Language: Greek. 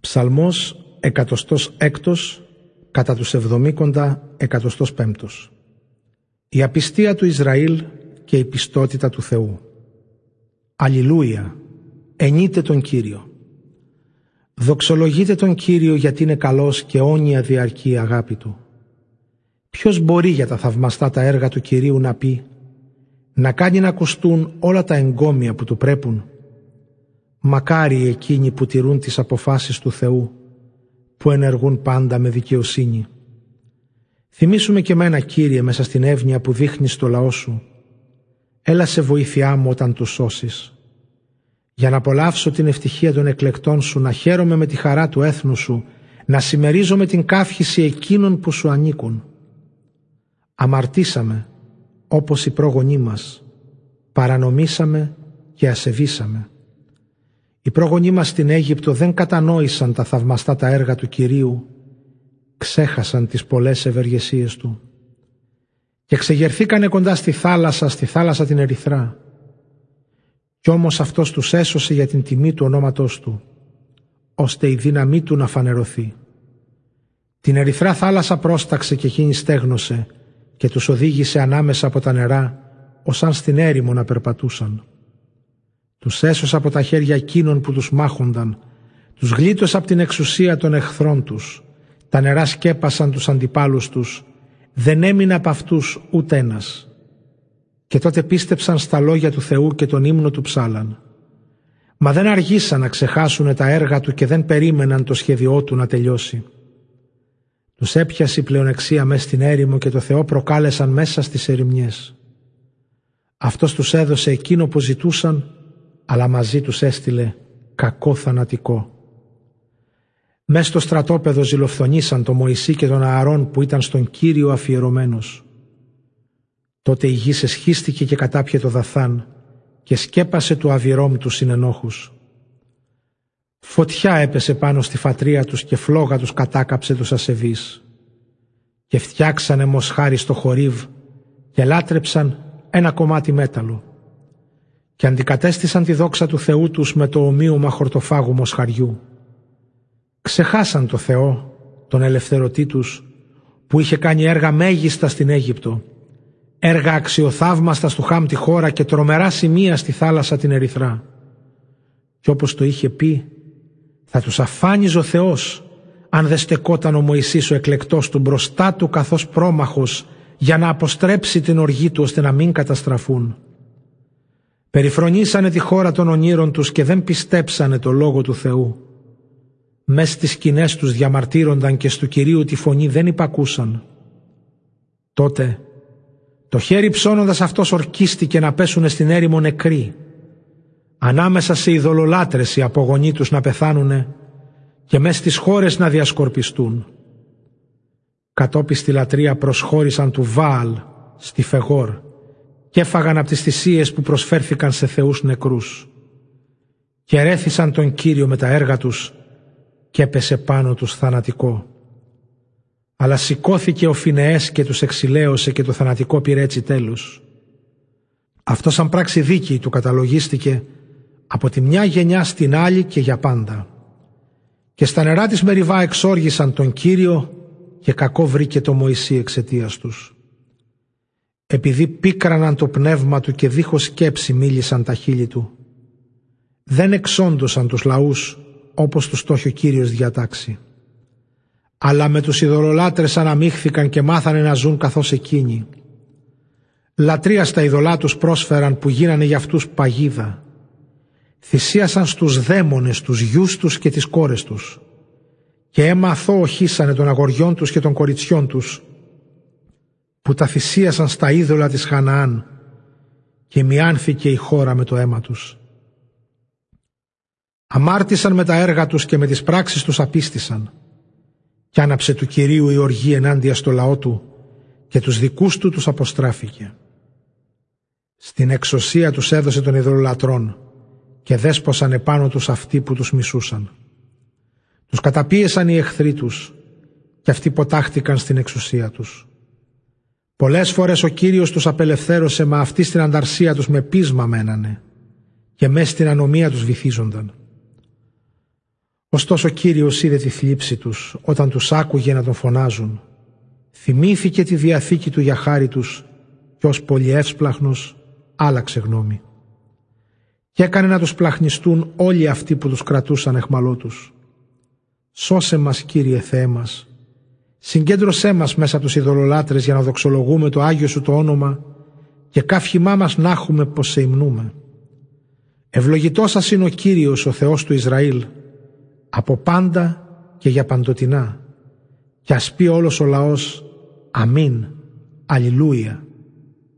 Ψαλμός εκατοστός έκτος κατά τους εβδομήκοντα εκατοστός πέμπτος. Η απιστία του Ισραήλ και η πιστότητα του Θεού. Αλληλούια, ενείτε τον Κύριο. Δοξολογείτε τον Κύριο γιατί είναι καλός και όνια διαρκεί η αγάπη Του. Ποιος μπορεί για τα θαυμαστά τα έργα του Κυρίου να πει, να κάνει να ακουστούν όλα τα εγκόμια που Του πρέπουν. Μακάρι εκείνοι που τηρούν τις αποφάσεις του Θεού, που ενεργούν πάντα με δικαιοσύνη. Θυμήσουμε και μένα Κύριε μέσα στην εύνοια που δείχνεις στο λαό Σου. Έλα σε βοήθειά μου όταν του σώσεις για να απολαύσω την ευτυχία των εκλεκτών σου, να χαίρομαι με τη χαρά του έθνου σου, να συμμερίζομαι την καύχηση εκείνων που σου ανήκουν. Αμαρτήσαμε, όπως οι πρόγονοί μας, παρανομήσαμε και ασεβήσαμε. Οι πρόγονοί μας στην Αίγυπτο δεν κατανόησαν τα θαυμαστά τα έργα του Κυρίου, ξέχασαν τις πολλές ευεργεσίες Του και ξεγερθήκανε κοντά στη θάλασσα, στη θάλασσα την Ερυθρά κι όμως αυτός τους έσωσε για την τιμή του ονόματός του, ώστε η δύναμή του να φανερωθεί. Την ερυθρά θάλασσα πρόσταξε και εκείνη στέγνωσε και τους οδήγησε ανάμεσα από τα νερά, ως αν στην έρημο να περπατούσαν. Τους έσωσε από τα χέρια εκείνων που τους μάχονταν, τους γλίτωσε από την εξουσία των εχθρών τους. Τα νερά σκέπασαν τους αντιπάλους τους, δεν έμεινε από αυτούς ούτε ένας και τότε πίστεψαν στα λόγια του Θεού και τον ύμνο του ψάλαν. Μα δεν αργήσαν να ξεχάσουν τα έργα του και δεν περίμεναν το σχέδιό του να τελειώσει. Τους έπιασε η πλεονεξία μέσα στην έρημο και το Θεό προκάλεσαν μέσα στις ερημιές. Αυτός τους έδωσε εκείνο που ζητούσαν, αλλά μαζί τους έστειλε κακό θανατικό. Μες στο στρατόπεδο ζηλοφθονήσαν τον Μωυσή και τον Ααρών που ήταν στον Κύριο αφιερωμένος. Τότε η γη σχίστηκε και κατάπιε το δαθάν και σκέπασε του αβυρόμ τους συνενόχους. Φωτιά έπεσε πάνω στη φατρία τους και φλόγα τους κατάκαψε τους ασεβείς. Και φτιάξανε μοσχάρι στο χορίβ και λάτρεψαν ένα κομμάτι μέταλλο. Και αντικατέστησαν τη δόξα του Θεού τους με το ομοίωμα χορτοφάγου μοσχαριού. Ξεχάσαν το Θεό, τον ελευθερωτή τους, που είχε κάνει έργα μέγιστα στην Αίγυπτο έργα αξιοθαύμαστα στο Χάμ τη χώρα και τρομερά σημεία στη θάλασσα την Ερυθρά. Και όπως το είχε πει, θα τους αφάνιζε ο Θεός αν δεν στεκόταν ο Μωυσής ο εκλεκτός του μπροστά του καθώς πρόμαχος για να αποστρέψει την οργή του ώστε να μην καταστραφούν. Περιφρονήσανε τη χώρα των ονείρων τους και δεν πιστέψανε το λόγο του Θεού. Μες στις σκηνές τους διαμαρτύρονταν και στο Κυρίου τη φωνή δεν υπακούσαν. Τότε το χέρι ψώνοντας αυτός ορκίστηκε να πέσουνε στην έρημο νεκροί. Ανάμεσα σε ειδωλολάτρες οι απογονοί τους να πεθάνουνε και μες στις χώρες να διασκορπιστούν. Κατόπιστη λατρεία προσχώρησαν του Βάλ στη Φεγόρ και έφαγαν από τις θυσίες που προσφέρθηκαν σε θεούς νεκρούς. Και ρέθησαν τον Κύριο με τα έργα τους και έπεσε πάνω τους θανατικό. Αλλά σηκώθηκε ο Φινεές και τους εξηλαίωσε και το θανατικό πήρε έτσι τέλος. Αυτό σαν πράξη δίκη του καταλογίστηκε από τη μια γενιά στην άλλη και για πάντα. Και στα νερά της Μεριβά εξόργησαν τον Κύριο και κακό βρήκε το Μωυσή εξαιτίας τους. Επειδή πίκραναν το πνεύμα του και δίχως σκέψη μίλησαν τα χείλη του. Δεν εξόντωσαν τους λαούς όπως τους το έχει ο Κύριος διατάξει αλλά με τους ειδωλολάτρες αναμίχθηκαν και μάθανε να ζουν καθώς εκείνοι. Λατρεία στα ειδωλά τους πρόσφεραν που γίνανε για αυτούς παγίδα. Θυσίασαν στους δαίμονες τους γιους τους και τις κόρες τους. Και αίμα αθώο χύσανε των αγοριών τους και των κοριτσιών τους που τα θυσίασαν στα είδωλα της Χαναάν και μοιάνθηκε η χώρα με το αίμα τους. Αμάρτησαν με τα έργα τους και με τις πράξεις τους απίστησαν κι άναψε του Κυρίου η οργή ενάντια στο λαό του και τους δικούς του τους αποστράφηκε. Στην εξουσία τους έδωσε τον ειδωλολατρών και δέσποσαν επάνω τους αυτοί που τους μισούσαν. Τους καταπίεσαν οι εχθροί τους και αυτοί ποτάχτηκαν στην εξουσία τους. Πολλές φορές ο Κύριος τους απελευθέρωσε μα αυτοί στην ανταρσία τους με πείσμα μένανε και μες στην ανομία τους βυθίζονταν. Ωστόσο ο Κύριος είδε τη θλίψη τους όταν τους άκουγε να τον φωνάζουν. Θυμήθηκε τη διαθήκη του για χάρη τους και ως πολυεύσπλαχνος άλλαξε γνώμη. Και έκανε να τους πλαχνιστούν όλοι αυτοί που τους κρατούσαν εχμαλώτους. Σώσε μας Κύριε Θεέ μας. Συγκέντρωσέ μας μέσα από τους ειδωλολάτρες για να δοξολογούμε το Άγιο Σου το όνομα και καύχημά μας να έχουμε πως σε υμνούμε. Ευλογητός σας είναι ο Κύριος ο Θεός του Ισραήλ από πάντα και για παντοτινά. Και ας πει όλος ο λαός Αμήν, Αλληλούια.